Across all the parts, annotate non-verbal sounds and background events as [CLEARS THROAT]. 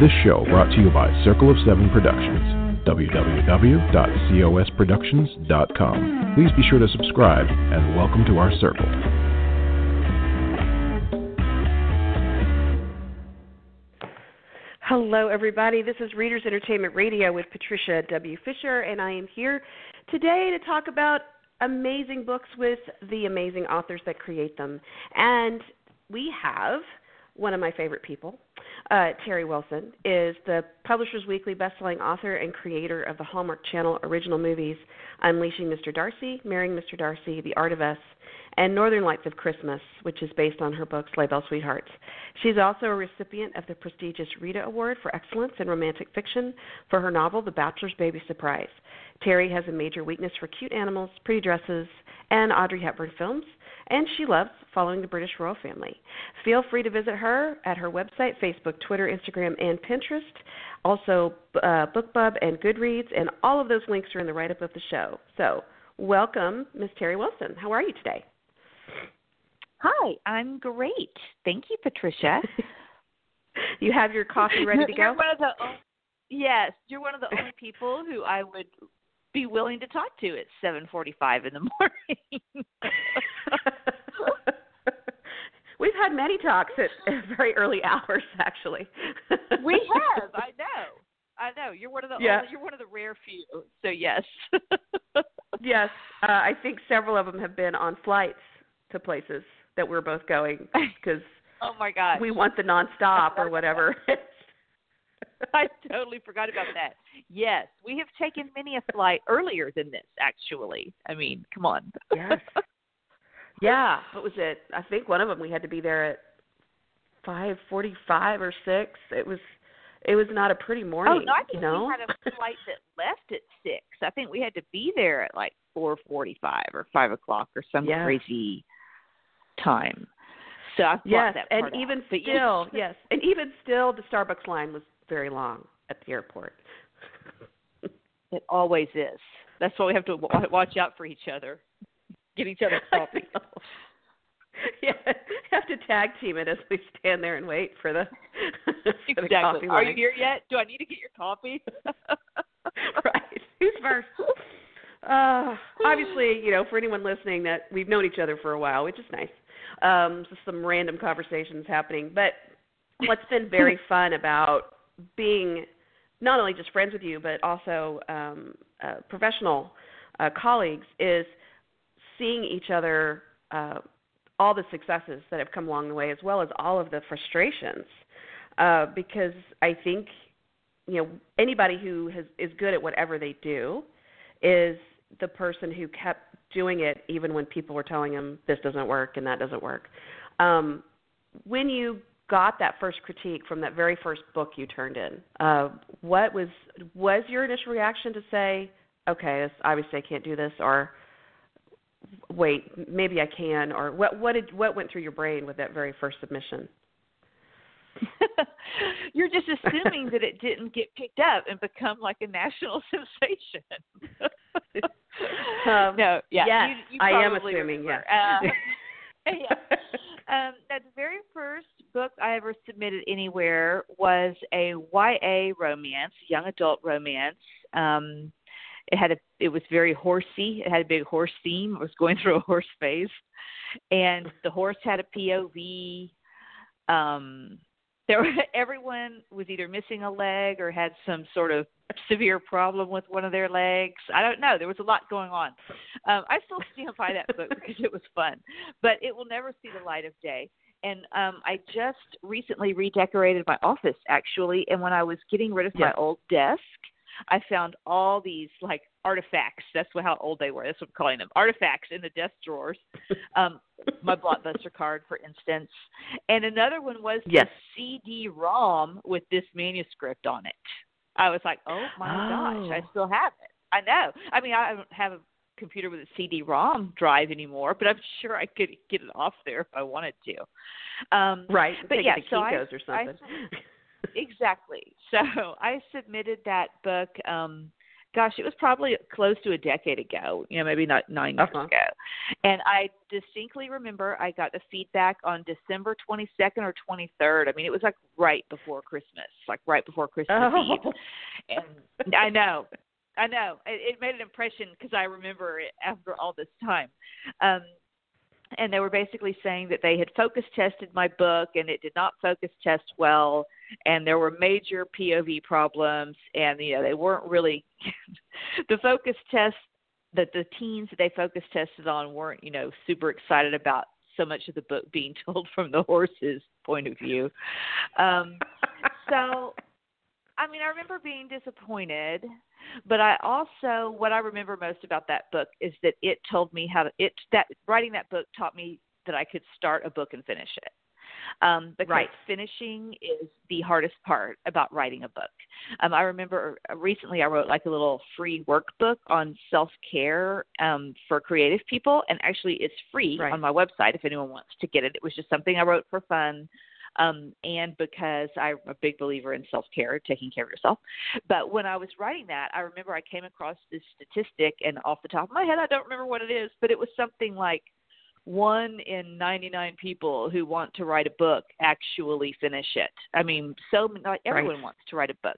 This show brought to you by Circle of Seven Productions, www.cosproductions.com. Please be sure to subscribe and welcome to our circle. Hello, everybody. This is Readers Entertainment Radio with Patricia W. Fisher, and I am here today to talk about amazing books with the amazing authors that create them. And we have one of my favorite people. Uh, Teri Wilson is the Publishers Weekly bestselling author and creator of the Hallmark Channel original movies Unleashing Mr. Darcy, Marrying Mr. Darcy, The Art of Us, and Northern Lights of Christmas, which is based on her book Sleigh Bell Sweethearts. She's also a recipient of the prestigious Rita Award for Excellence in Romantic Fiction for her novel The Bachelor's Baby Surprise. Teri has a major weakness for cute animals, pretty dresses, and Audrey Hepburn films, and she loves following the British royal family. Feel free to visit her at her website, Facebook, Twitter, Instagram, and Pinterest. Also, uh, BookBub and Goodreads, and all of those links are in the write up of the show. So, welcome, Miss Teri Wilson. How are you today? Hi, I'm great. Thank you, Patricia. [LAUGHS] you have your coffee ready to go? You're one of the, yes, you're one of the only people who I would be willing to talk to at 7:45 in the [LAUGHS] morning. [LAUGHS] We've had many talks at, at very early hours, actually. we have. I know. I know. You're one of the yeah. you're one of the rare few. So yes. [LAUGHS] yes, uh, I think several of them have been on flights to places that we're both going because. oh my God. We want the nonstop or whatever. [LAUGHS] I totally forgot about that. Yes, we have taken many a flight earlier than this. Actually, I mean, come on. yes. [LAUGHS] Yeah. What was it? I think one of them we had to be there at five forty-five or six. It was. It was not a pretty oh, morning. Oh no, I think you know? we had a [LAUGHS] flight that left at six. I think we had to be there at like four forty-five or five o'clock or some crazy time. So I yes, that and even out. still, yes, and even still, the Starbucks line was very long at the airport. [LAUGHS] it always is. That's why we have to watch out for each other. Get each other [LAUGHS] coffee. yeah, have to tag team it as we stand there and wait for the, [LAUGHS] for exactly. the coffee Are you here yet? Do I need to get your coffee? right. Who's first? Uh, obviously, you know, for anyone listening, that we've known each other for a while, which is nice. Um, just some random conversations happening, but what's been very fun about being not only just friends with you, but also um, uh, professional uh, colleagues is seeing each other, uh, all the successes that have come along the way, as well as all of the frustrations. Uh, because I think, you know, anybody who has, is good at whatever they do is the person who kept doing it even when people were telling them this doesn't work and that doesn't work. Um, when you got that first critique from that very first book you turned in, uh, what was was your initial reaction to say, okay, this, obviously I can't do this, or wait, maybe I can, or what what did what went through your brain with that very first submission? [LAUGHS] You're just assuming that it didn't get picked up and become like a national [LAUGHS] sensation. [LAUGHS] um, no, yeah, yes, you, you I am assuming. Yes. Uh, yeah. Um, that very first book I ever submitted anywhere was a YA romance, young adult romance. Um, it had a, it was very horsey. It had a big horse theme. It was going [LAUGHS] through a horse phase, and the horse had a POV. Um, there, [LAUGHS] everyone was either missing a leg or had some sort of severe problem with one of their legs. I don't know. There was a lot going on. Um, I still stand by that book [LAUGHS] because it was fun, but it will never see the light of day. And um, I just recently redecorated my office actually, and when I was getting rid of my old desk, I found all these like artifacts. That's what, how old they were. That's what I'm calling them. Artifacts in the desk drawers. [LAUGHS] Um, my blockbuster card, for instance, and another one was yes. the CD-ROM with this manuscript on it. I was like, oh my oh. gosh, I still have it. I know. I mean, I don't have a computer with a CD-ROM drive anymore, but I'm sure I could get it off there if I wanted to. Um, right. But Take yeah, so I, or something. I, [LAUGHS] exactly. So [LAUGHS] I submitted that book um, gosh, it was probably close to a decade ago, you know, maybe not 9 years Uh-huh. ago. And I distinctly remember I got the feedback on December 22nd or 23rd. I mean, it was like right before Christmas, like right before Christmas Oh. Eve. And I know. I know. It, it made an impression because I remember it after all this time. Um and they were basically saying that they had focus tested my book and it did not focus test well and there were major POV problems and you know they weren't really [LAUGHS] the focus test that the teens that they focus tested on weren't you know super excited about so much of the book being [LAUGHS] told from the horse's point of view. Um so I mean, I remember being disappointed, but I also what I remember most about that book is that it told me how to it that writing that book taught me that I could start a book and finish it. Um, because Right. finishing is the hardest part about writing a book. Um, I remember recently I wrote like a little free workbook on self care um, for creative people, and actually it's free Right. on my website if anyone wants to get it. It was just something I wrote for fun um, and because I'm a big believer in self care, taking care of yourself. But when I was writing that, I remember I came across this statistic, and off the top of my head, I don't remember what it is, but it was something like one in 99 people who want to write a book actually finish it. I mean, so like everyone Right. wants to write a book.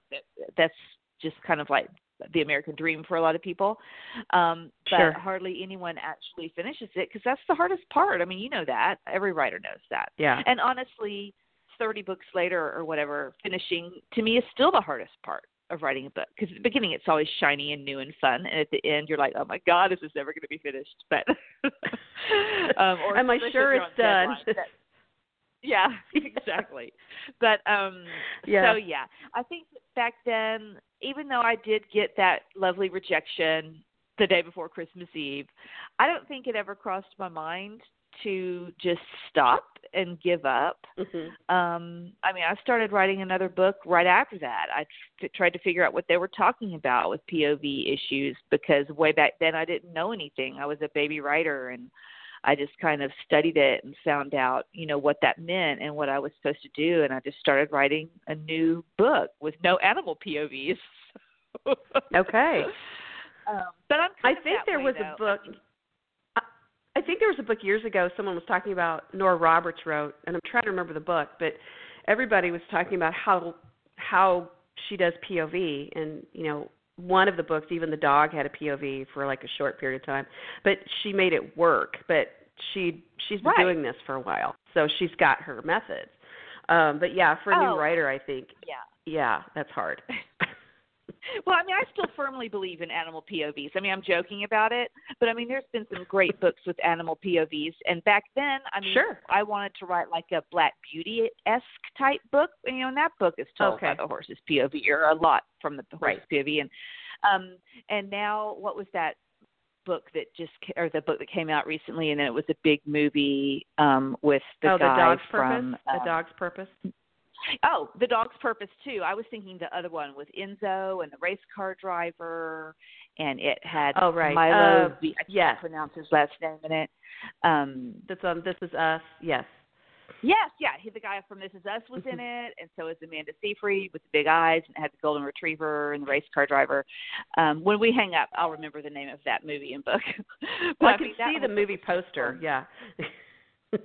That's just kind of like the American dream for a lot of people. Um, but Sure. hardly anyone actually finishes it because that's the hardest part. I mean, you know that. Every writer knows that. Yeah. And honestly, 30 books later or whatever, finishing to me is still the hardest part of writing a book because at the beginning it's always shiny and new and fun, and at the end you're like, oh my god, is this ever going to be finished? But [LAUGHS] um, or Am I sure it's done? [LAUGHS] [LAUGHS] yeah, exactly. But um Yeah. so yeah, I think back then, even though I did get that lovely rejection the day before Christmas Eve, I don't think it ever crossed my mind to just stop and give up. Mhm. Um, I mean, I started writing another book right after that. I t- tried to figure out what they were talking about with POV issues because way back then I didn't know anything. I was a baby writer and I just kind of studied it and found out, you know, what that meant and what I was supposed to do. And I just started writing a new book with no animal POVs. [LAUGHS] Okay. Um, but I'm I think there was though. a book. I, think there was a book years ago. Someone was talking about Nora Roberts wrote, and I'm trying to remember the book, but everybody was talking about how how she does POV, and you know, one of the books, even the dog had a POV for like a short period of time, but she made it work. But she she's been Right. doing this for a while, so she's got her methods. Um, but yeah, for a Oh. new writer, I think Yeah. yeah, that's hard. [LAUGHS] [LAUGHS] Well, I mean, I still firmly believe in animal POVs. I mean, I'm joking about it, but I mean, there's been some great books with animal POVs. And back then, I mean, Sure. I wanted to write like a Black Beauty esque type book, and you know, and that book is told by the horse's POV, or a lot from the horse's Right. POV. And um, and now, what was that book that just or the book that came out recently, and then it was a big movie um with the oh, guy the dog's from purpose. um, the dog's purpose. Oh, the dog's purpose too. I was thinking the other one with Enzo and the race car driver, and it had Oh, right. Milo. Uh, I can't yes. pronounce his last name in it. Um, That's um. This is us. Yes. yes, yeah, he, the guy from This Is Us was in it, and so is Amanda Seyfried with the big eyes, and it had the golden retriever and the race car driver. Um, when we hang up, I'll remember the name of that movie and book. But [LAUGHS] Well, I I can see the movie book was so poster. fun. Yeah. [LAUGHS]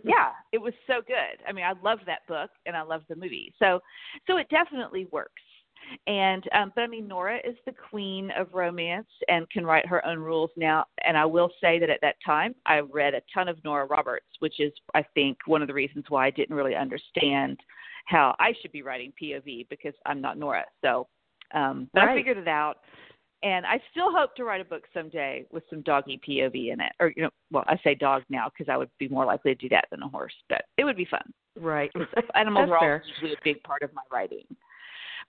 yeah, it was so good. I mean, I loved that book and I loved the movie. So, so it definitely works. And um but I mean Nora is the queen of romance and can write her own rules now and I will say that at that time I read a ton of Nora Roberts, which is I think one of the reasons why I didn't really understand how I should be writing POV because I'm not Nora. So um but I figured it out and I still hope to write a book someday with some doggy POV in it. Or you know, well, I say dog now because I would be more likely to do that than a horse, but it would be fun. right. [LAUGHS] Animals That's are usually a big part of my writing.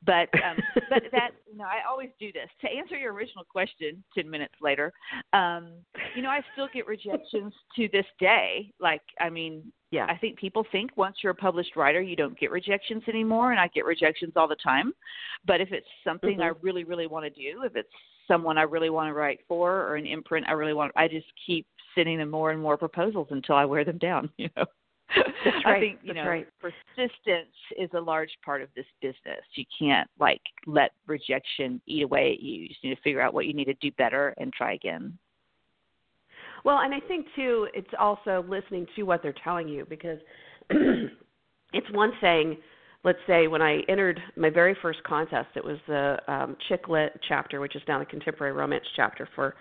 But um, but [LAUGHS] that you know, I always do this. To answer your original question, ten minutes later, um, you know, I still get rejections to this day. Like, I mean, Yeah. I think people think once you're a published writer, you don't get rejections anymore, and I get rejections all the time. But if it's something I Mhm. really, really want to do, if it's someone I really want to write for, or an imprint I really want, I just keep sending them more and more proposals until I wear them down. [LAUGHS] You know. That's right. I think you That's know right. persistence is a large part of this business. You can't like let rejection eat away at you. You just need to figure out what you need to do better and try again. Well, and I think too, it's also listening to what they're telling you because [CLEARS THROAT] it's one thing. Let's say when I entered my very first contest, it was the um, Chick Lit chapter, which is now the contemporary romance chapter for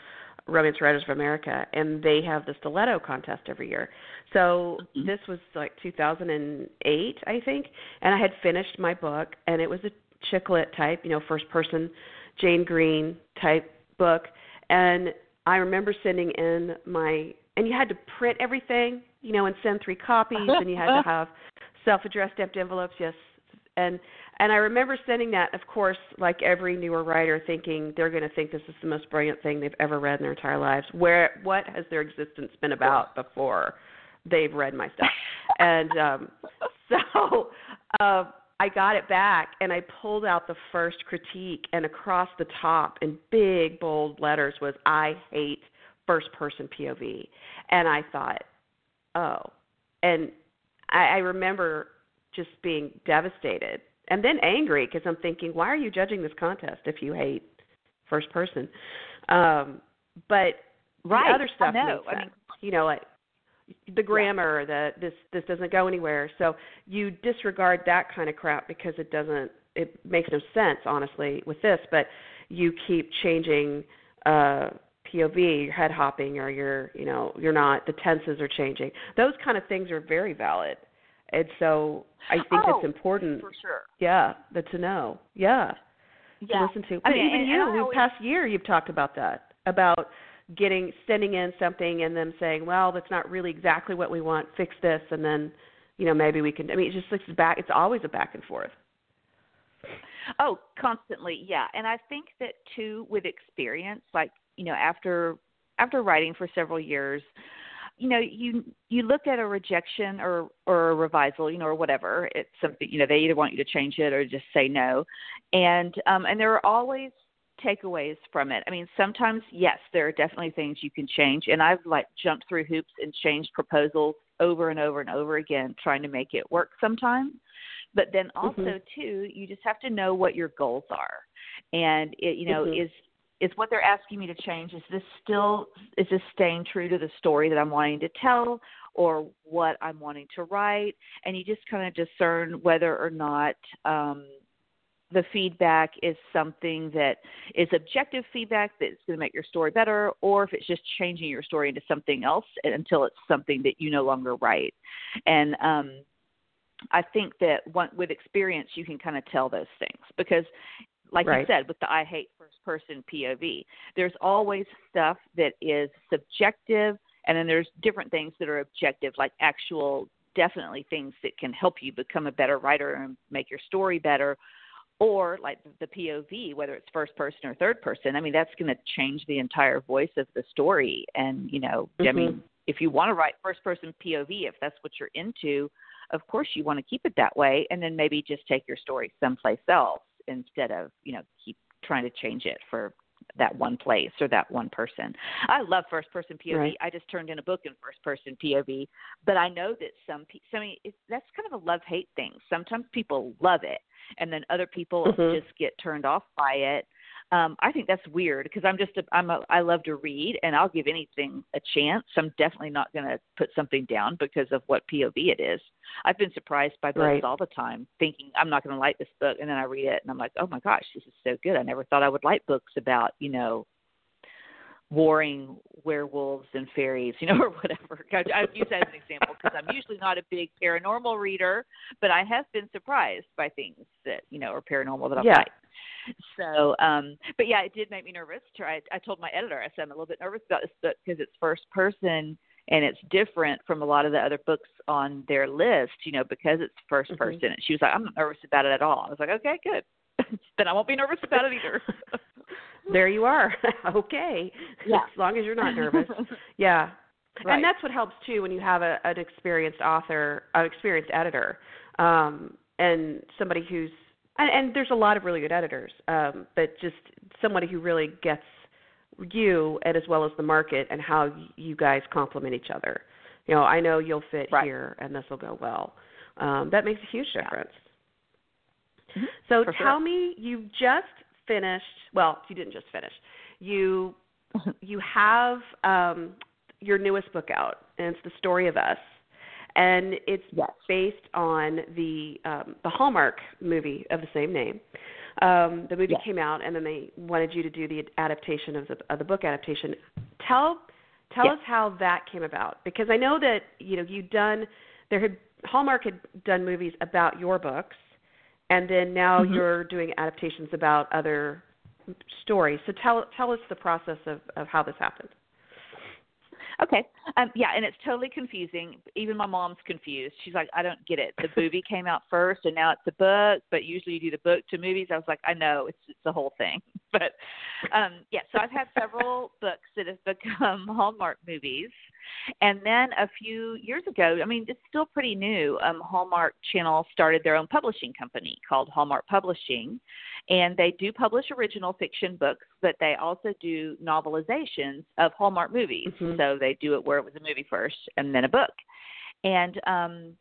Romance Writers of America, and they have the stiletto contest every year. So Mhm. this was like 2008, I think, and I had finished my book, and it was a chick lit type, you know, first person Jane Green type book, and I remember sending in my and you had to print everything, you know, and send three copies, and you had to [LAUGHS] have self-addressed stamped envelopes, yes, and and I remember sending that, of course, like every newer writer, thinking they're going to think this is the most brilliant thing they've ever read in their entire lives. Where what has their existence been about before they've read my stuff? and um, [LAUGHS] so uh, I got it back, and I pulled out the first critique, and across the top in big bold letters was "I hate first person POV," and I thought, oh, and I, I remember just being devastated and then angry because I'm thinking, why are you judging this contest if you hate first person? Um, but Right. the other stuff I know. made I mean, you know, like the grammar, the this this doesn't go anywhere. So you disregard that kind of crap because it doesn't it makes no sense honestly with this, but you keep changing uh POV, you're head hopping or you're you know, you're not the tenses are changing. Those kind of things are very valid. And so I think Oh, it's important for sure. yeah, that to know. Yeah. To listen to. I mean, even and- you, and always- past year you've talked about that. About getting sending in something and them saying, Well, that's not really exactly what we want, fix this and then you know, maybe we can I mean it just looks back it's always a back and forth. Oh, constantly, yeah. And I think that too with experience, like, you know, after after writing for several years, you know, you you look at a rejection or or a revisal, you know, or whatever. It's something, you know, they either want you to change it or just say no. And um and there are always takeaways from it. I mean, sometimes yes, there are definitely things you can change and I've like jumped through hoops and changed proposals over and over and over again trying to make it work sometimes. But then also Mhm. too, you just have to know what your goals are. And it you know, Mhm. is is what they're asking me to change is this still is this staying true to the story that I'm wanting to tell or what I'm wanting to write and you just kind of discern whether or not um the feedback is something that is objective feedback that's going to make your story better or if it's just changing your story into something else until it's something that you no longer write. And um I think that one, with experience you can kind of tell those things because like you said with the I hate first person POV there's always stuff that is subjective and then there's different things that are objective like actual definitely things that can help you become a better writer and make your story better or like the POV, whether it's first person or third person, I mean that's going to change the entire voice of the story. And you know, I Mhm. mean, if you want to write first person POV, if that's what you're into, of course you want to keep it that way, and then maybe just take your story someplace else instead of you know keep trying to change it for that one place or that one person. I love first person POV. Right. I just turned in a book in first person POV, but I know that some people. I mean, it's, that's kind of a love hate thing. Sometimes people love it, and then other people Mhm. just get turned off by it. Um, I think that's weird because I'm just a, I'm a I love to read and I'll give anything a chance. I'm definitely not going to put something down because of what POV it is. I've been surprised by books Right. all the time, thinking I'm not going to like this book, and then I read it and I'm like, oh my gosh, this is so good. I never thought I would like books about you know warring werewolves and fairies, [LAUGHS] you know, or whatever. I, I use that as an example because I'm usually not a big paranormal reader, but I have been surprised by things that you know are paranormal that I've Yeah. liked. [LAUGHS] So, um, but yeah, it did make me nervous. I, I told my editor, I said I'm a little bit nervous about this book because it's first person and it's different from a lot of the other books on their list, you know, because it's 1st Mhm. person. And she was like, I'm not nervous about it at all. I was like, okay, good. [LAUGHS] then I won't be nervous about it either. [LAUGHS] there you are. okay. Yeah. As long as you're not nervous. Yeah. Right. And that's what helps too when you have a, an experienced author, an experienced editor, um, and somebody who's and, and there's a lot of really good editors, um, but just somebody who really gets you and as well as the market and how you guys complement each other. You know, I know you'll fit right. here, and this will go well. Um, that makes a huge difference. Yeah. Mm-hmm. So For tell sure. me, you just finished. Well, you didn't just finish. You [LAUGHS] you have um, your newest book out, and it's the story of us, and it's yes. based on the um, the Hallmark movie of the same name. Um, the movie yes. came out, and then they wanted you to do the adaptation of the of the book adaptation. Tell tell yes. us how that came about, because I know that you know you'd done there had Hallmark had done movies about your books, and then now mm-hmm. you're doing adaptations about other stories. So tell tell us the process of of how this happened. Okay. Um, yeah, and it's totally confusing. Even my mom's confused. She's like, I don't get it. The movie came out first, and now it's a book. But usually you do the book to movies. I was like, I know it's it's the whole thing. [LAUGHS] But um, yeah, so I've had several books that have become [LAUGHS] Hallmark movies, and then a few years ago, I mean, it's still pretty new. Um, Hallmark Channel started their own publishing company called Hallmark Publishing, and they do publish original fiction books, but they also do novelizations of Hallmark movies. Mm-hmm. So they do it where it was a movie first and then a book. And um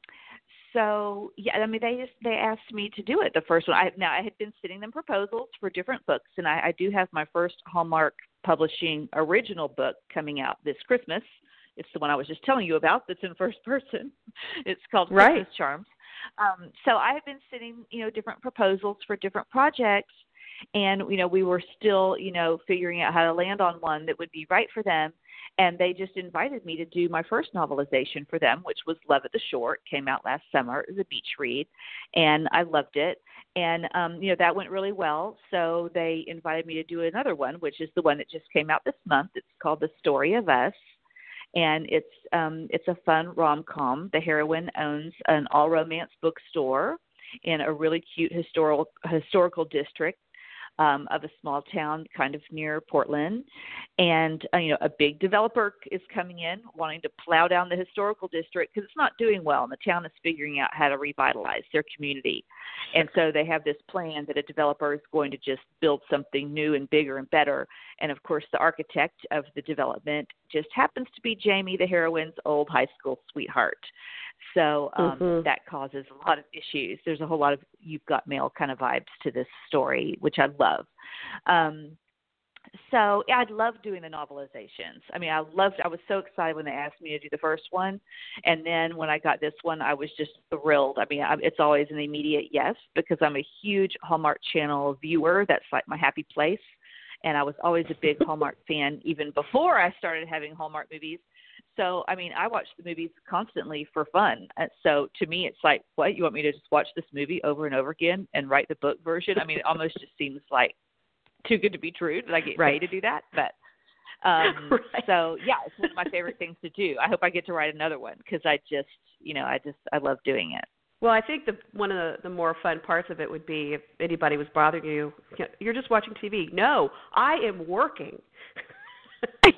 so yeah, I mean they just they asked me to do it the first one. I now I had been sending them proposals for different books and I, I do have my first Hallmark publishing original book coming out this Christmas. It's the one I was just telling you about that's in first person. [LAUGHS] It's called right. Christmas Charms. Um, so I have been sending, you know, different proposals for different projects, and you know, we were still, you know, figuring out how to land on one that would be right for them. And they just invited me to do my first novelization for them, which was Love at the Shore. It came out last summer. It was a beach read, and I loved it. And um, you know that went really well. So they invited me to do another one, which is the one that just came out this month. It's called The Story of Us and it's um it's a fun rom com. The heroine owns an all romance bookstore in a really cute historical historical district um, of a small town kind of near Portland, and uh, you know a big developer is coming in wanting to plow down the historical district because it's not doing well, and the town is figuring out how to revitalize their community, and so they have this plan that a developer is going to just build something new and bigger and better, and of course the architect of the development just happens to be Jamie, the heroine's old high school sweetheart. So um, mm-hmm. that causes a lot of issues. There's a whole lot of you've got mail kind of vibes to this story, which I love. Um, so yeah, I'd love doing the novelizations. I mean, I loved. I was so excited when they asked me to do the first one, and then when I got this one, I was just thrilled. I mean, I, it's always an immediate yes because I'm a huge Hallmark Channel viewer. That's like my happy place, and I was always a big Hallmark fan even before I started having Hallmark movies. So, I mean, I watch the movies constantly for fun. And so, to me, it's like, what you want me to just watch this movie over and over again and write the book version? I mean, it almost just seems like too good to be true that I get right. paid to do that. But [LAUGHS] um right. so yeah, it's one of my favorite things to do. I hope I get to write another one because I just, you know, I just I love doing it. Well, I think the one of the, the more fun parts of it would be if anybody was bothering you, you're just watching TV. No, I am working. [LAUGHS]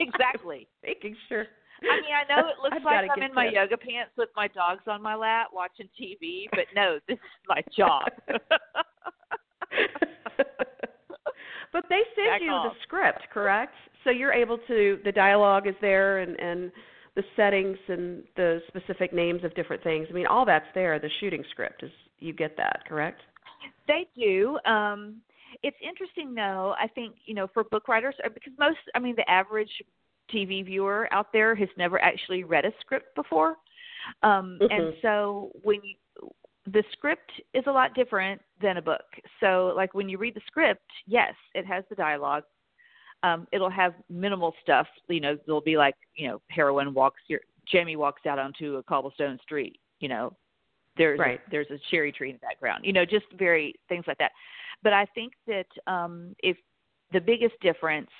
exactly. [LAUGHS] Making sure. I mean, I know it [LAUGHS] looks I've like I'm in my this. yoga pants with my dogs on my lap watching TV, but no, this is my job. [LAUGHS] but they send Back you off. the script, correct? So you're able to the dialogue is there and and the settings and the specific names of different things. I mean, all that's there. The shooting script is you get that, correct? They do. Um it's interesting though, I think, you know, for book writers uh, because most I mean the average TV viewer out there has never actually read a script before. Um and Mhm. so when you the script is a lot different than a book. So like when you read the script, yes, it has the dialogue. Um it'll have minimal stuff, you know, there'll be like, you know, heroin walks your Jamie walks out onto a cobblestone street, you know. There's Right. a, there's a cherry tree in the background. You know, just very things like that. But I think that um if the biggest difference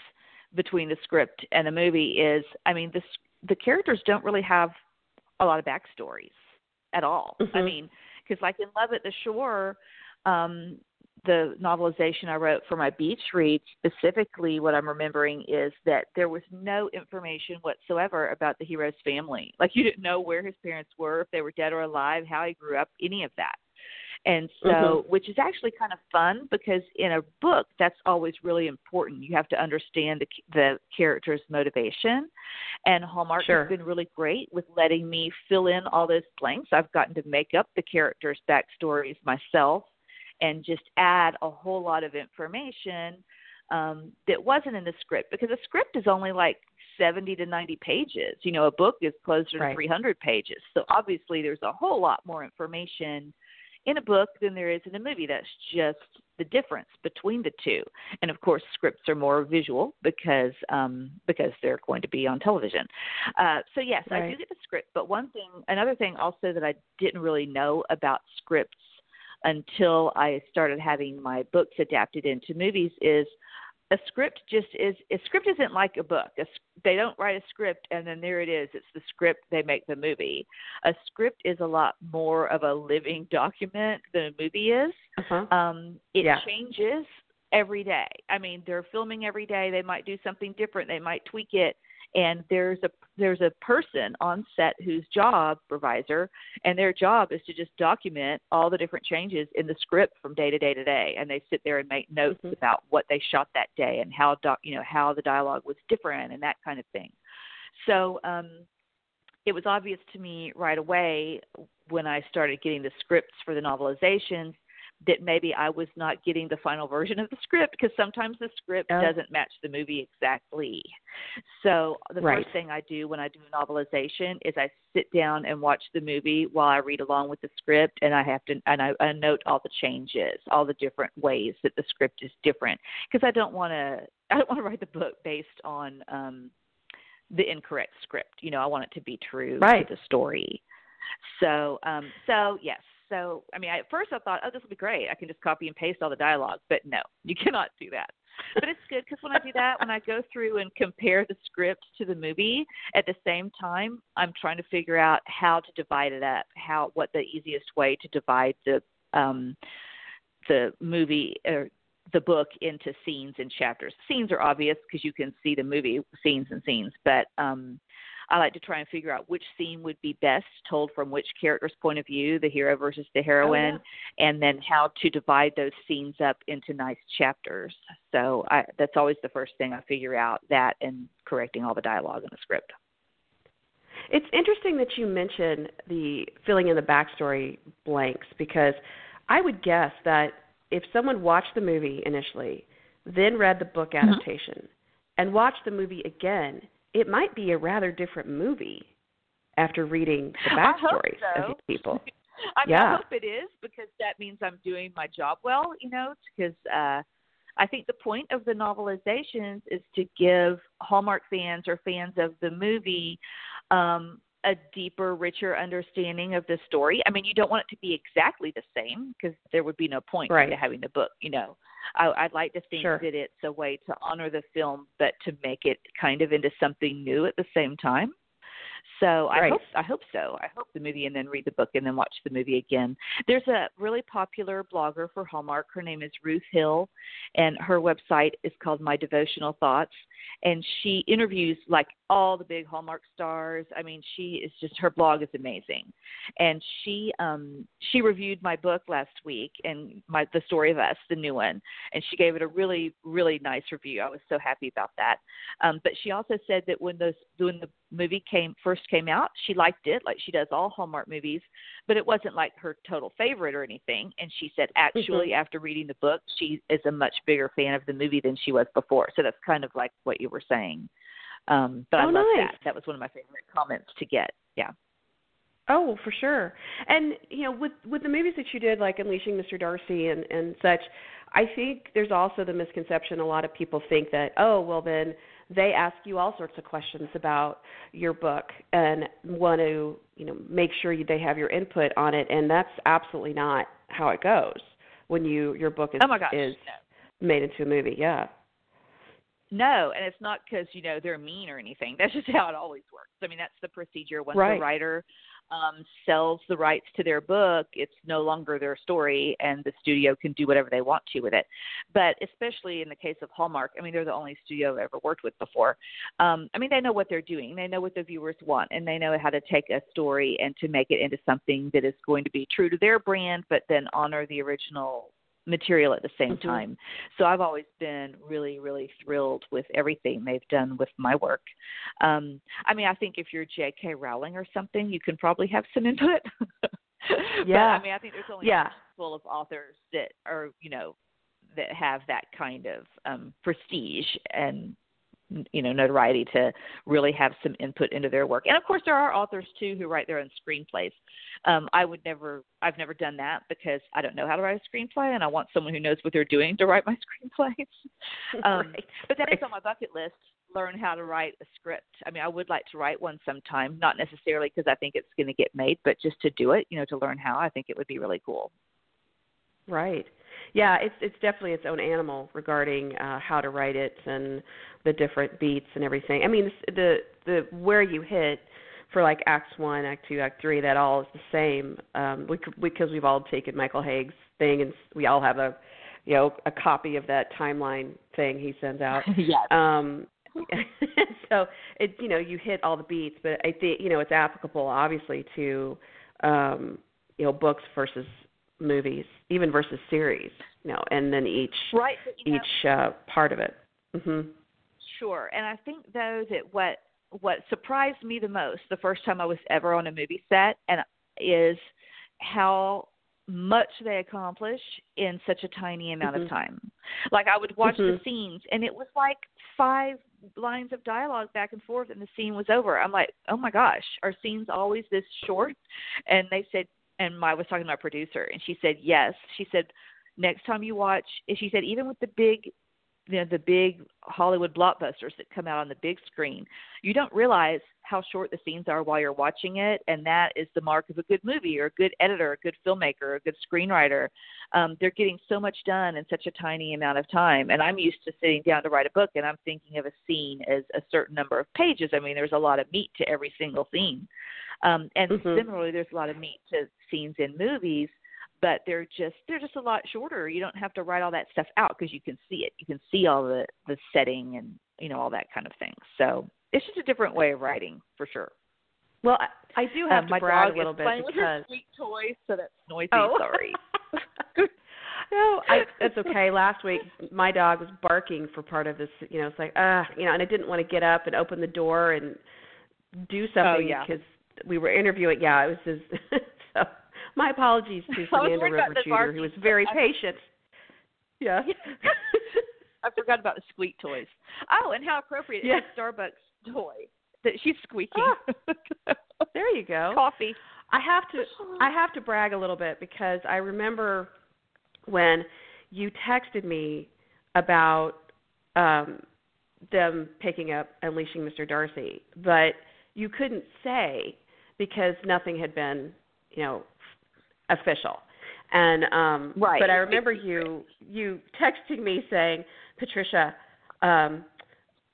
between the script and the movie is I mean the the characters don't really have a lot of backstories at all. I Mhm. mean, because like in Love at the Shore, um, the novelization I wrote for my beach read, specifically what I'm remembering is that there was no information whatsoever about the hero's family. Like you didn't know where his parents were, if they were dead or alive, how he grew up, any of that. And so, mm-hmm. which is actually kind of fun because in a book, that's always really important. You have to understand the, the character's motivation. And Hallmark sure. has been really great with letting me fill in all those blanks. I've gotten to make up the characters' backstories myself and just add a whole lot of information um, that wasn't in the script because a script is only like 70 to 90 pages. You know, a book is closer right. to 300 pages. So obviously, there's a whole lot more information in a book than there is in a movie. That's just the difference between the two. And of course, scripts are more visual because um, because they're going to be on television. Uh, so yes, right. I do get the script. But one thing, another thing also that I didn't really know about scripts until I started having my books adapted into movies is a script just is a script isn't like a book. A, they don't write a script and then there it is it's the script they make the movie. A script is a lot more of a living document than a movie is. Uh-huh. um it yeah. changes every day. I mean they're filming every day. They might do something different. They might tweak it. And there's a there's a person on set whose job supervisor and their job is to just document all the different changes in the script from day to day to day and they sit there and make notes mm-hmm. about what they shot that day and how doc you know how the dialogue was different and that kind of thing so um it was obvious to me right away when I started getting the scripts for the novelizations that maybe I was not getting the final version of the script because sometimes the script oh. doesn't match the movie exactly. So the right. first thing I do when I do a novelization is I sit down and watch the movie while I read along with the script and I have to and I, I note all the changes, all the different ways that the script is different because I don't want to I don't want to write the book based on um the incorrect script. You know, I want it to be true right. to the story. So, um, so yes, so, I mean, I, at first I thought, oh, this will be great. I can just copy and paste all the dialogue. But no, [LAUGHS] you cannot do that. But it's good because when I do that, when I go through and compare the script to the movie at the same time, I'm trying to figure out how to divide it up, how what the easiest way to divide the um, the movie or the book into scenes and chapters. Scenes are obvious because you can see the movie scenes and scenes, but um, I like to try and figure out which scene would be best told from which character's point of view, the hero versus the heroine, oh, yeah. and then how to divide those scenes up into nice chapters. So I, that's always the first thing I figure out that and correcting all the dialogue in the script. It's interesting that you mention the filling in the backstory blanks because I would guess that if someone watched the movie initially, then read the book Mm-hmm. adaptation, mm-hmm. and watched the movie again, it might be a rather different movie after reading the backstories so. of these people. [LAUGHS] I mean, yeah. I hope it is because that means I'm doing my job well, you know, because uh I think the point of the novelizations is to give Hallmark fans or fans of the movie um a deeper, richer understanding of the story. I mean, you don't want it to be exactly the same because there would be no point right. to having the book, you know. I, I'd like to think sure. that it's a way to honor the film, but to make it kind of into something new at the same time. So I right. hope I hope so. I hope the movie and then read the book and then watch the movie again. There's a really popular blogger for Hallmark. Her name is Ruth Hill, and her website is called My Devotional Thoughts. And she interviews like all the big Hallmark stars. I mean, she is just her blog is amazing. And she um she reviewed my book last week and my The Story of Us, the new one, and she gave it a really really nice review. I was so happy about that. Um, but she also said that when those when the movie came first came out, she liked it, like she does all Hallmark movies, but it wasn't like her total favorite or anything. And she said actually mm-hmm. after reading the book, she is a much bigger fan of the movie than she was before. So that's kind of like what you were saying. Um, but oh, I love nice. that. That was one of my favorite comments to get. Yeah. Oh, for sure. And you know, with with the movies that you did, like Unleashing Mr. Darcy and and such, I think there's also the misconception. A lot of people think that, oh, well, then they ask you all sorts of questions about your book and want to, you know, make sure you, they have your input on it, and that's absolutely not how it goes when you your book is oh my gosh, is made into a movie. Yeah. No, and it's not because you know they're mean or anything. [LAUGHS] That's just how it always works. I mean, that's the procedure. Once right. a writer um, sells the rights to their book, it's no longer their story, and the studio can do whatever they want to with it. But especially in the case of Hallmark, I mean, they're the only studio I've ever worked with before. Um, I mean, they know what they're doing, they know what the viewers want, and they know how to take a story and to make it into something that is going to be true to their brand, but then honor the original material at the same mm-hmm. time. So I've always been really, really thrilled with everything they've done with my work. Um, I mean, I think if you're J.K. Rowling or something, you can probably have some input. yeah. [LAUGHS] But, I mean, I think there's only yeah. a full of authors that are, you know, that have that kind of um, prestige and you know notoriety to really have some input into their work. And of course there are authors too who write their own screenplays. Um i would never i've never done that because i don't know how to write a screenplay and i want someone who knows what they're doing to write my [LAUGHS] screenplays. [LAUGHS] Um right. but that right. is on my bucket list learn how to write a script. I mean i would like to write one sometime not necessarily because i think it's going to get made but just to do it you know to learn how i think it would be really cool right yeah, it's it's definitely its own animal regarding uh, how to write it and the different beats and everything. I mean, the the where you hit for like Act One, Act Two, Act Three, that all is the same. Um, we, because we've all taken Michael Hauge's thing, and we all have a you know a copy of that timeline thing he sends out. [LAUGHS] yes. Um, [LAUGHS] so it you know you hit all the beats, but I think you know it's applicable obviously to um, you know books versus movies, even versus series, you know, and then each right, each know, uh, part of it. hmm Sure, and I think though that what what surprised me the most the first time I was ever on a movie set, and is how much they accomplish in such a tiny amount mm-hmm. of time. Like I would watch mm-hmm. the scenes, and it was like five lines of dialogue back and forth, and the scene was over. I'm like, oh my gosh, are scenes always this short? And they said, and I was talking to my producer, and she said yes. She said next time you watch, she said even with the big, you know, the big Hollywood blockbusters that come out on the big screen, you don't realize how short the scenes are while you're watching it, and that is the mark of a good movie or a good editor, a good filmmaker, a good screenwriter. Um, they're getting so much done in such a tiny amount of time, and I'm used to sitting down to write a book, and I'm thinking of a scene as a certain number of pages. I mean, there's a lot of meat to every single scene. Um, and mm-hmm. similarly, there's a lot of meat to scenes in movies, but they're just they're just a lot shorter. You don't have to write all that stuff out because you can see it. You can see all the the setting and you know all that kind of thing. So it's just a different way of writing for sure. Well, I, I do have um, to my brag dog a little bit playing because with her sweet toy, so that's noisy. Oh. Sorry. [LAUGHS] no, I, it's okay. Last week, my dog was barking for part of this. You know, it's like, ah, uh, you know, and I didn't want to get up and open the door and do something oh, yeah. because we were interviewing. Yeah, it was his. [LAUGHS] so my apologies to [LAUGHS] Samantha River who was very patient. Yeah. [LAUGHS] I forgot about the squeak toys. Oh, and how appropriate yeah. Starbucks toy that she's squeaking. Ah, [LAUGHS] there you go. Coffee. I have to I [GASPS] have to brag a little bit because I remember when you texted me about um them picking up Unleashing Mr. Darcy, but you couldn't say because nothing had been, you know, official. And um right. but I remember you you texting me saying, "Patricia, um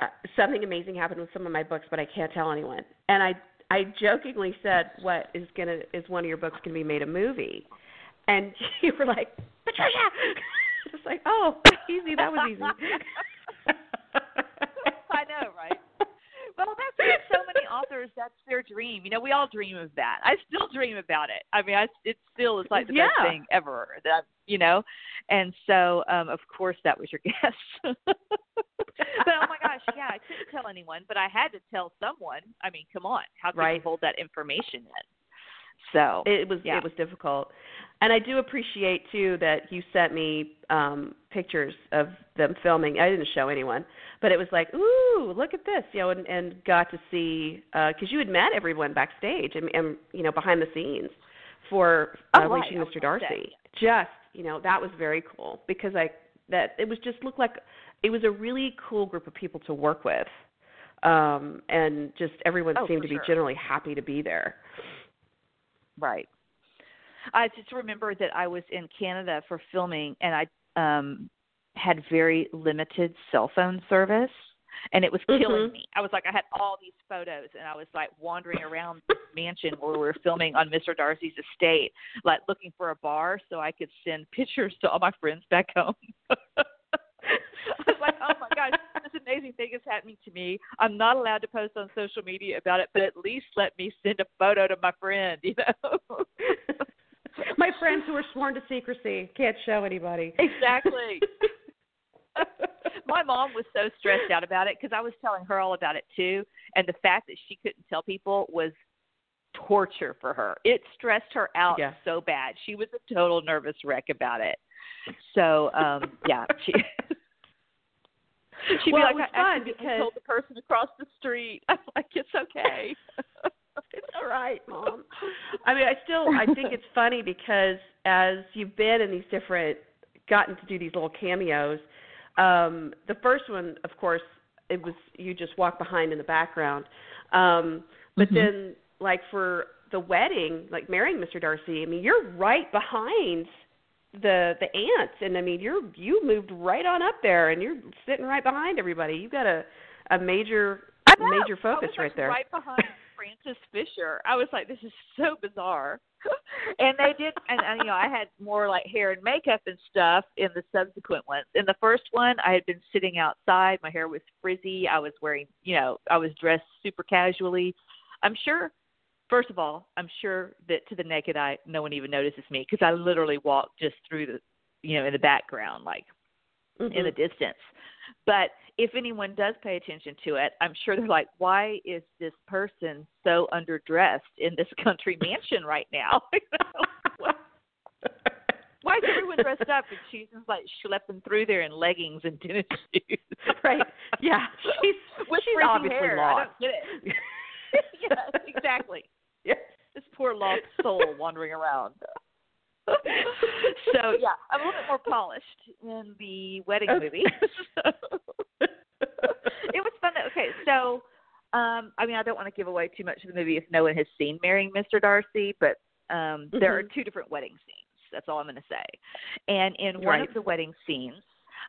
uh, something amazing happened with some of my books, but I can't tell anyone." And I I jokingly said, "What is going to is one of your books going to be made a movie?" And [LAUGHS] you were like, "Patricia." [LAUGHS] It's like, "Oh, easy. That was easy." [LAUGHS] I know, right? Well, that's so many authors. That's their dream. You know, we all dream of that. I still dream about it. I mean, I it still is like the yeah. best thing ever. That you know, and so um of course that was your [LAUGHS] guess. but oh my gosh, yeah, I couldn't tell anyone, but I had to tell someone. I mean, come on, how could right. you hold that information in? So it was yeah. it was difficult, and I do appreciate too that you sent me um pictures of them filming. I didn't show anyone, but it was like, ooh, look at this, you know, and, and got to see because uh, you had met everyone backstage and, and you know behind the scenes for uh, oh, right. Mr. Darcy. Just you know that was very cool because I that it was just looked like it was a really cool group of people to work with, um, and just everyone oh, seemed to be sure. generally happy to be there. Right. I just remember that I was in Canada for filming, and I um, had very limited cell phone service. and it was killing Mhm. me. I was like, I had all these photos, and I was like wandering around the mansion where we were filming on Mr. Darcy's estate, like looking for a bar so I could send [LAUGHS] pictures to all my friends back home. [LAUGHS] I was like, oh my gosh, this amazing thing is happening to me. I'm not allowed to post on social media about it, but at least let me send a photo to my friend, [LAUGHS] you know? My friends who are sworn to secrecy can't show anybody. exactly. [LAUGHS] my mom was so stressed out about it because I was telling her all about it too, and the fact that she couldn't tell people was torture for her. It stressed her out Yeah. so bad. She was a total nervous wreck about it. So, um yeah, she [LAUGHS] She'd Well, it was like, I fun accidentally because- told the person across the street. [LAUGHS] I'm like, it's okay. It's all right, mom. I mean, I still I think it's funny because as you've been in these different gotten to do these little cameos, um the first one, of course, it was you just walk behind in the background. Um but Mhm. then like for the wedding, like marrying Mr. Darcy, I mean, you're right behind the the aunts and I mean you're you moved right on up there and you're sitting right behind everybody. You got a a major major focus I was, right there. Right behind Francis Fisher. I was like, this is so bizarre. [LAUGHS] and they did, and, and you know, I had more like hair and makeup and stuff in the subsequent ones. In the first one, I had been sitting outside. My hair was frizzy. I was wearing, you know, I was dressed super casually. I'm sure. First of all, I'm sure that to the naked eye, no one even notices me because I literally walk just through the, you know, in the background, like in the Mhm. distance. But if anyone does pay attention to it, I'm sure they're like, why is this person so underdressed in this [LAUGHS] country mansion right now? [LAUGHS] You know, why is everyone dressed up and she's just like schlepping through there in leggings and tennis [LAUGHS] shoes? right. Yeah. She's With she's obviously hair. lost. I don't get it. yes, exactly. Yeah. This poor lost soul wandering around. so yeah, I'm a little bit more polished in the wedding movie. so, it was fun. Though. Okay, so um, I mean, I don't want to give away too much of the movie if no one has seen Marrying Mr. Darcy, but um, there are Mhm. two different wedding scenes. That's all I'm going to say. And in one of the wedding scenes,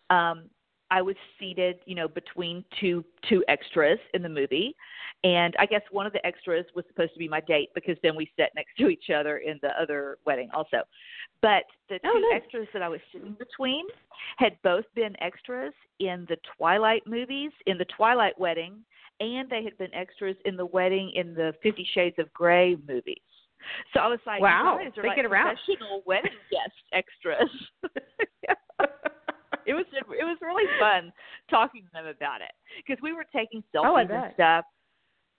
um, I was seated, you know, between two two extras in the movie, and I guess one of the extras was supposed to be my date because then we sat next to each other in the other wedding also. But the oh, two Oh, nice. extras that I was sitting between had both been extras in the Twilight movies, in the Twilight wedding, and they had been extras in the wedding in the Fifty Shades of Grey movies. So I was like, Wow, you guys are they like get around. professional wedding [LAUGHS] guest extras. [LAUGHS] it was it was really fun talking to them about it. Because we were taking selfies Oh, and stuff,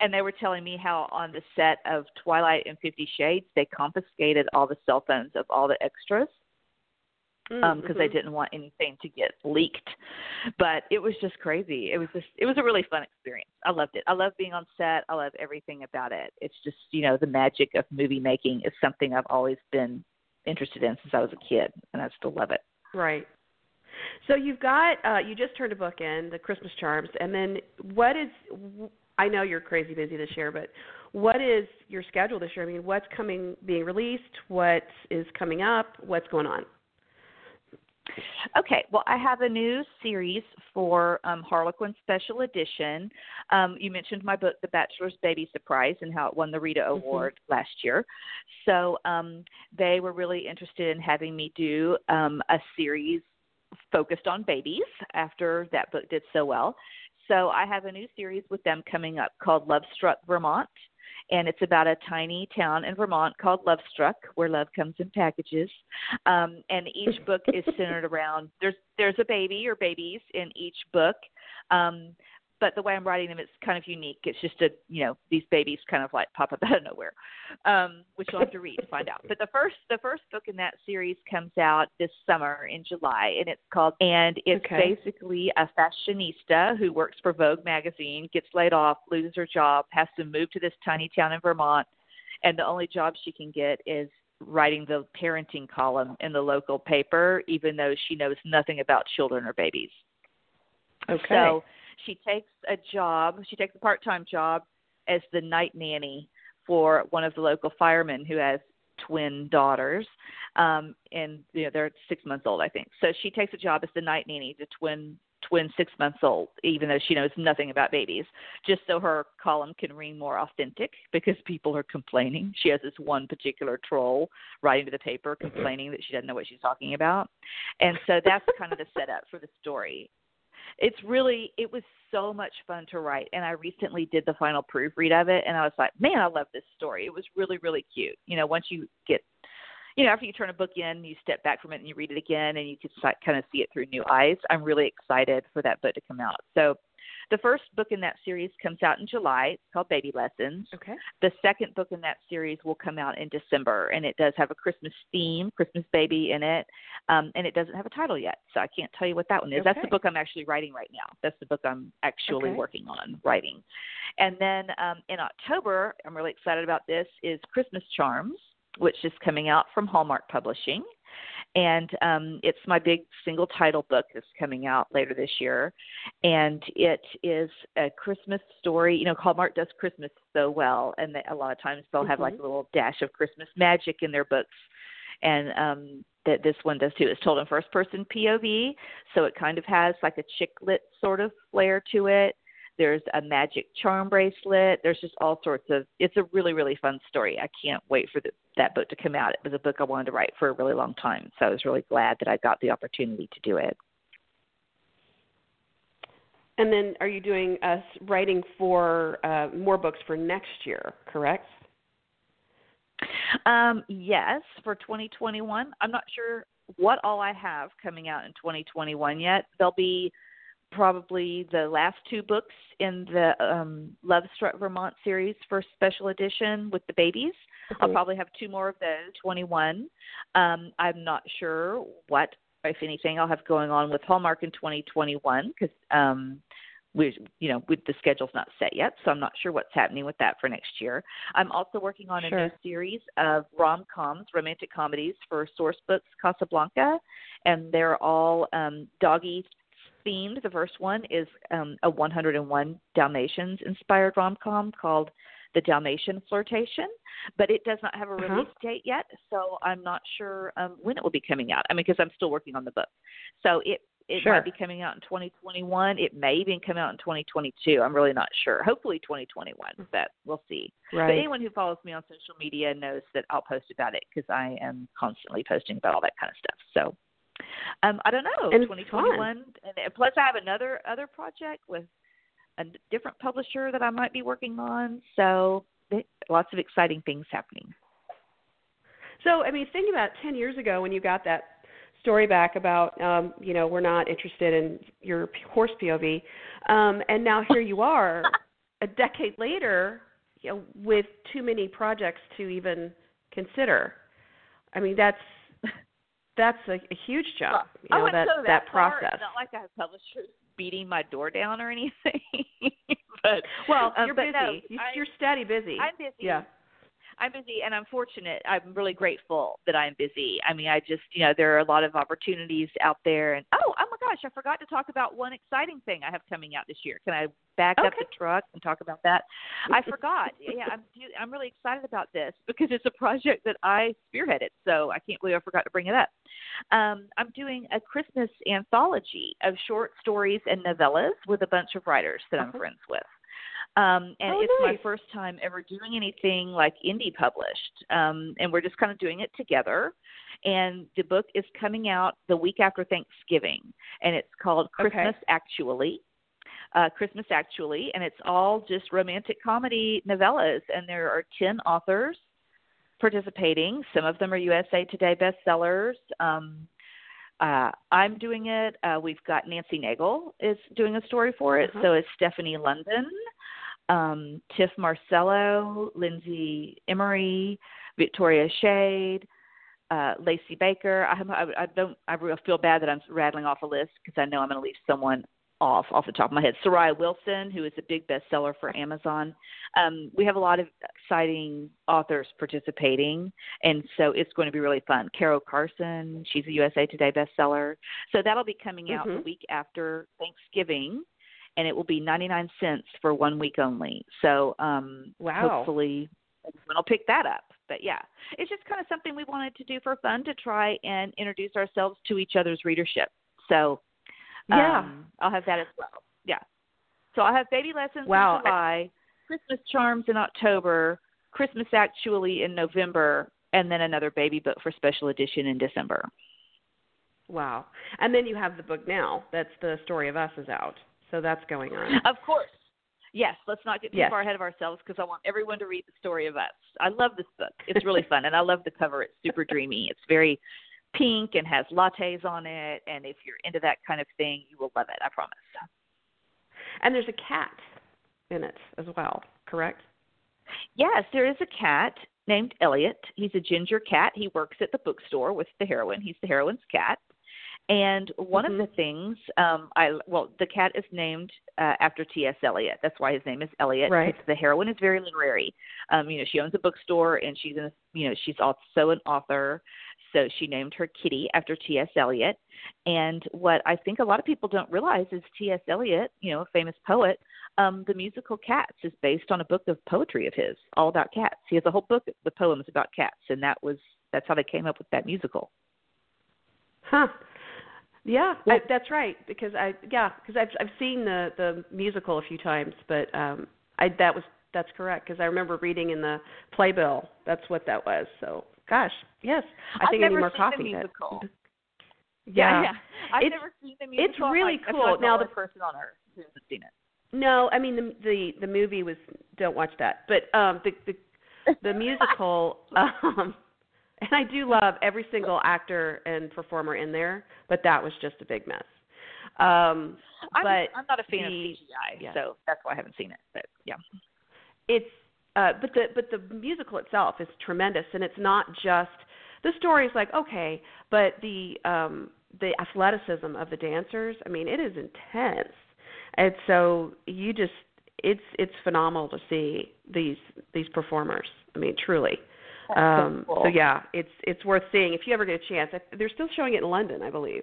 and they were telling me how on the set of Twilight and Fifty Shades they confiscated all the cell phones of all the extras um because they didn't want anything to get leaked. But it was just crazy. It was just it was a really fun experience. I loved it. I love being on set. I love everything about it. It's just you know the magic of movie making is something i've always been interested in since i was a kid and i still love it. Right. So you've got uh you just turned a book in, The Christmas Charms, and then what is I know you're crazy busy this year, but what is your schedule this year? I mean, what's coming being released? What is coming up? What's going on? Okay, well, I have a new series for um, Harlequin Special Edition. Um, you mentioned my book, The Bachelor's Baby Surprise, and how it won the Rita Award last year. So um, they were really interested in having me do um, a series focused on babies after that book did so well. So I have a new series with them coming up called Love Struck Vermont and it's about a tiny town in Vermont called Love Struck, where love comes in packages. Um, and each book is centered around there's there's a baby or babies in each book. Um, but the way I'm writing them, it's kind of unique. It's just a you know these babies kind of like pop up [LAUGHS] out of nowhere, um, which you'll have to read to find out. But the first the first book in that series comes out this summer in July, and it's called and it's Okay. basically a fashionista who works for Vogue magazine, gets laid off, loses her job, has to move to this tiny town in Vermont, and the only job she can get is writing the parenting column in the local paper, even though she knows nothing about children or babies. Okay. So she takes a job, she takes a part time job as the night nanny for one of the local firemen who has twin daughters. Um and you know they're six months old I think. So she takes a job as the night nanny to twin twin six months old, even though she knows nothing about babies, just so her column can ring more authentic because people are complaining. She has this one particular troll writing to the paper Mm-hmm. complaining that she doesn't know what she's talking about. And so that's kind of the setup for the story. It's really it was so much fun to write and I recently did the final proofread of it and I was like, Man, I love this story. It was really, really cute. You know, once you get you know, after you turn a book in, you step back from it and you read it again, and you can kind of see it through new eyes. I'm really excited for that book to come out. So, the first book in that series comes out in July. It's called Baby Lessons. Okay. The second book in that series will come out in December, and it does have a Christmas theme, Christmas baby in it, um, and it doesn't have a title yet, so I can't tell you what that one is. That's the book I'm actually writing right now. That's the book I'm actually Okay. working on writing. And then um, in October, I'm really excited about this, is Christmas Charms, which is coming out from Hallmark Publishing. And um, it's my big single title book that's coming out later this year. And it is a Christmas story. You know, Hallmark does Christmas so well, and a lot of times they'll have like a little dash of Christmas magic in their books. And um, that this one does too. It's told in first person POV, so it kind of has like a chick lit sort of flair to it. There's a magic charm bracelet. There's just all sorts of. It's a really really fun story. I can't wait for the, that book to come out. It was a book I wanted to write for a really long time, so I was really glad that I got the opportunity to do it. And then, are you doing uh, writing for uh, more books for next year? Correct. Um, yes, for 2021. I'm not sure what all I have coming out in 2021 yet. There'll be probably the last two books in the um, Love Struck Vermont series for special edition with the babies. I'll Mhm. probably have two more of those, 21. Um, I'm not sure what, if anything, I'll have going on with Hallmark in 2021 because um, we, you know, with the schedule's not set yet, so I'm not sure what's happening with that for next year. I'm also working on a Sure. new series of rom coms, romantic comedies for Sourcebooks Casablanca, and they're all um, doggy themed. The first one is um, a 101 Dalmatians inspired rom com called The Dalmatian Flirtation, but it does not have a Uh-huh. release date yet, so I'm not sure um, when it will be coming out. I mean, because I'm still working on the book, so it it Sure. might be coming out in 2021. It may even come out in 2022. I'm really not sure. Hopefully 2021, but we'll see. But anyone who follows me on social media knows that I'll post about it because I am constantly posting about all that kind of stuff. So um, I don't know. And it's 2021, and, and plus I have another other project with a different publisher that I might be working on. So lots of exciting things happening. So, I mean, think about 10 years ago when you got that story back about, um, you know, we're not interested in your horse POV, um, and now here you are, [LAUGHS] a decade later, you know, with too many projects to even consider. I mean, that's that's a, a huge jump. You know, wouldn't that that far. process. It's not like I have publishers beating my door down or anything. [LAUGHS] but Well, um, you're but busy. no, I- you're steady busy. I'm busy. Yeah. I'm busy and I'm fortunate. I'm really grateful that I'm busy. I mean, I just, you know, there are a lot of opportunities out there. And oh, oh my gosh, I forgot to talk about one exciting thing I have coming out this year. Can I back up the truck and talk about that? I forgot. yeah, I'm [LAUGHS] I'm really excited about this because it's a project that I spearheaded. So I can't believe I forgot to bring it up. Um, I'm doing a Christmas anthology of short stories and novellas with a bunch of writers that I'm Uh-huh. friends with. Um, and Oh, it's my first time ever doing anything like indie published. Um, and we're just kind of doing it together. And the book is coming out the week after Thanksgiving, and it's called Okay. Christmas Actually. Uh, Christmas Actually, and it's all just romantic comedy novellas, and there are 10 authors participating. Some of them are USA Today bestsellers. Um, uh, I'm doing it. Uh, we've got Nancy Naigle is doing a story for it. Uh-huh. So is Stephanie London, um, Tif Marcelo, Lindsay Emory, Victoria Schade, uh, Lacey Baker. I, I, I don't. I feel bad that I'm rattling off a list because I know I'm going to leave someone off off the top of my head. Soraya Wilson, who is a big bestseller for Amazon. Um, we have a lot of exciting authors participating, and so it's going to be really fun. Carol Carson, she's a USA Today bestseller. So that'll be coming out the Mhm. week after Thanksgiving, and it will be 99 cents for one week only. So um, Wow. hopefully everyone will pick that up. But yeah, it's just kind of something we wanted to do for fun to try and introduce ourselves to each other's readership. So Yeah. Um, I'll have that as well. Yeah. So I'll have baby lessons Wow. in July, Christmas charms in October, Christmas actually in November, and then another baby book for special edition in December. Wow. And then you have the book now. That's the story of us is out. So that's going on. Of course. Yes, let's not get too Yes. far ahead of ourselves because I want everyone to read the story of us. I love this book. It's really fun, and I love the cover. It's super dreamy. It's very pink and has lattes on it, and if you're into that kind of thing, you will love it. I promise. And there's a cat in it as well, correct? Yes, there is a cat named Elliot. He's a ginger cat. He works at the bookstore with the heroine. He's the heroine's cat. And one Mhm. of the things, um, I well, the cat is named uh, after T.S. Eliot. That's why his name is Elliot. Right. The heroine is very literary. Um, you know, she owns a bookstore, and she's in, a, you know, she's also an author. So she named her kitty after T.S. Eliot. And what I think a lot of people don't realize is T.S. Eliot, you know, a famous poet, um, the musical Cats is based on a book of poetry of his, all about cats. He has a whole book with poems about cats, and that was that's how they came up with that musical. Huh. Yeah, Well- I, that's right. Because I yeah, because I've I've seen the the musical a few times, but um I that was that's correct because I remember reading in the playbill. That's what that was. So gosh, yes, I I've think I need more seen coffee. the That- musical. [LAUGHS] yeah. yeah. I've It's- never seen the musical. it's really I, I cool. like Now the the- person on earth who hasn't seen it. No, I mean the the the movie was don't watch that. But um the the the [LAUGHS] musical um and I do love every single actor and performer in there, but that was just a big mess. Um I'm, but I'm not a fan of the- CGI, yeah. so that's why I haven't seen it. But yeah, it's uh but the but the musical itself is tremendous and it's not just the story is like okay, but the um the athleticism of the dancers, I mean it is intense. And so you just it's it's phenomenal to see these these performers. I mean truly. That's so Um cool. so yeah, it's it's worth seeing if you ever get a chance. I- They're still showing it in London, I believe.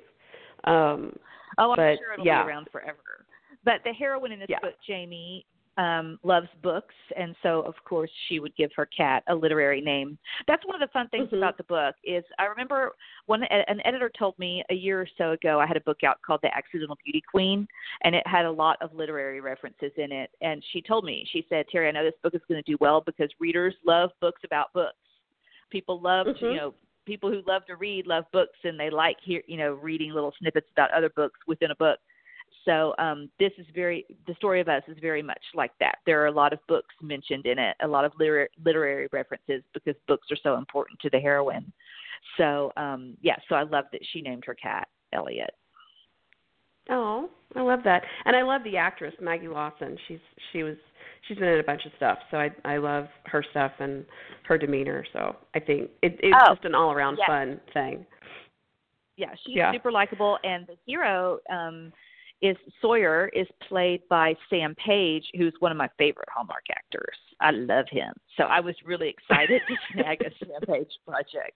Um oh, I'm but, sure it'll yeah. be around forever. But the heroine in this Yeah. book, Jamie, um, loves books, and so of course she would give her cat a literary name. That's one of the fun things Mhm. about the book is I remember one an editor told me a year or so ago I had a book out called The Accidental Beauty Queen, and it had a lot of literary references in it. And she told me she said, Teri, I know this book is going to do well because readers love books about books. People love to Mhm. you know people who love to read love books and they like hear you know reading little snippets about other books within a book so um, this is very the story of us is very much like that. There are a lot of books mentioned in it, a lot of liter- literary references because books are so important to the heroine. So um, yeah, so I love that she named her cat Elliot. Oh, I love that, and I love the actress Maggie Lawson. She's she was she's been in a bunch of stuff, so I I love her stuff and her demeanor. So I think it, it's Oh, just an all around yes. fun thing. Yeah, she's Yeah. super likable, and the hero um, is Sawyer is played by Sam Page, who's one of my favorite Hallmark actors. I love him, so I was really excited to [LAUGHS] snag a Sam Page project.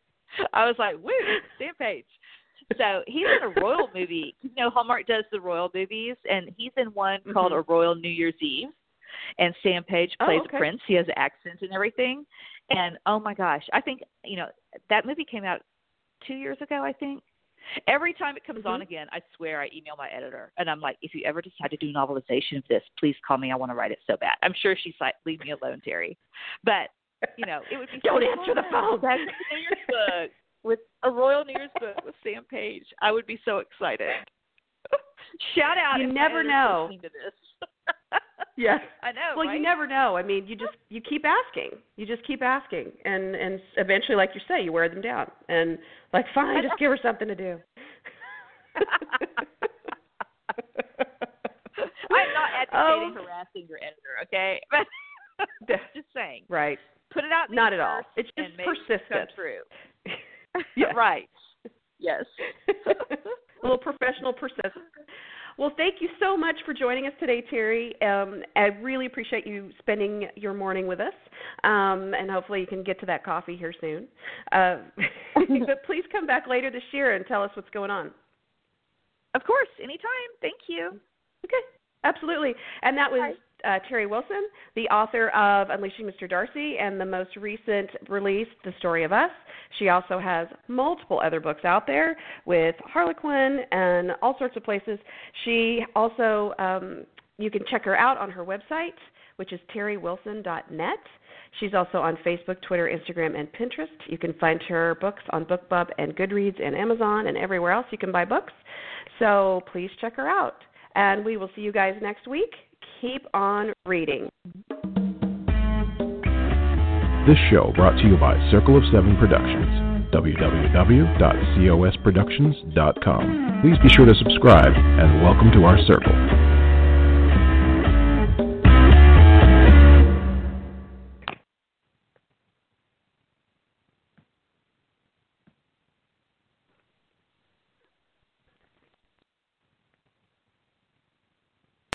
I was like, "Woo, Sam Page!" So he's in a royal movie. You know, Hallmark does the royal movies, and he's in one called Mhm. A Royal New Year's Eve. And Sam Page Oh, plays okay. a prince. He has an accent and everything. And oh my gosh, I think you know that movie came out two years ago. I think. Every time it comes on Mhm. again, I swear I email my editor and I'm like, if you ever decide to do novelization of this, please call me. I want to write it so bad. I'm sure she's like, leave me alone, Teri. But you know, it would be [LAUGHS] Don't so answer the phone. That's New Year's book with a Royal New Year's book with Sam Page. I would be so excited. [LAUGHS] Shout out! You never know. Yes. [LAUGHS] I know. Well, right? you never know. I mean, you just [LAUGHS] you keep asking. You just keep asking, and and eventually, like you say, you wear them down, and like, fine, just give her something to do. [LAUGHS] I'm not advocating Oh. harassing your editor, okay? But just saying, Right. put it out. Not at all. It's just persistent. true. Yeah. right. Yes. a little professional persistence. Well, thank you so much for joining us today, Teri. Um, I really appreciate you spending your morning with us, um, and hopefully you can get to that coffee here soon. Uh, [LAUGHS] but please come back later this year and tell us what's going on. Of course, anytime. Thank you. Okay, absolutely. And that was Bye. Uh, Teri Wilson, the author of Unleashing Mr. Darcy and the most recent release, The Story of Us. She also has multiple other books out there with Harlequin and all sorts of places. She also, um, you can check her out on her website, which is teriwilson.net. She's also on Facebook, Twitter, Instagram, and Pinterest. You can find her books on BookBub and Goodreads and Amazon and everywhere else you can buy books. So please check her out. And we will see you guys next week. Keep on reading. This show brought to you by Circle of Seven Productions. www.cosproductions.com. Please be sure to subscribe and welcome to our circle.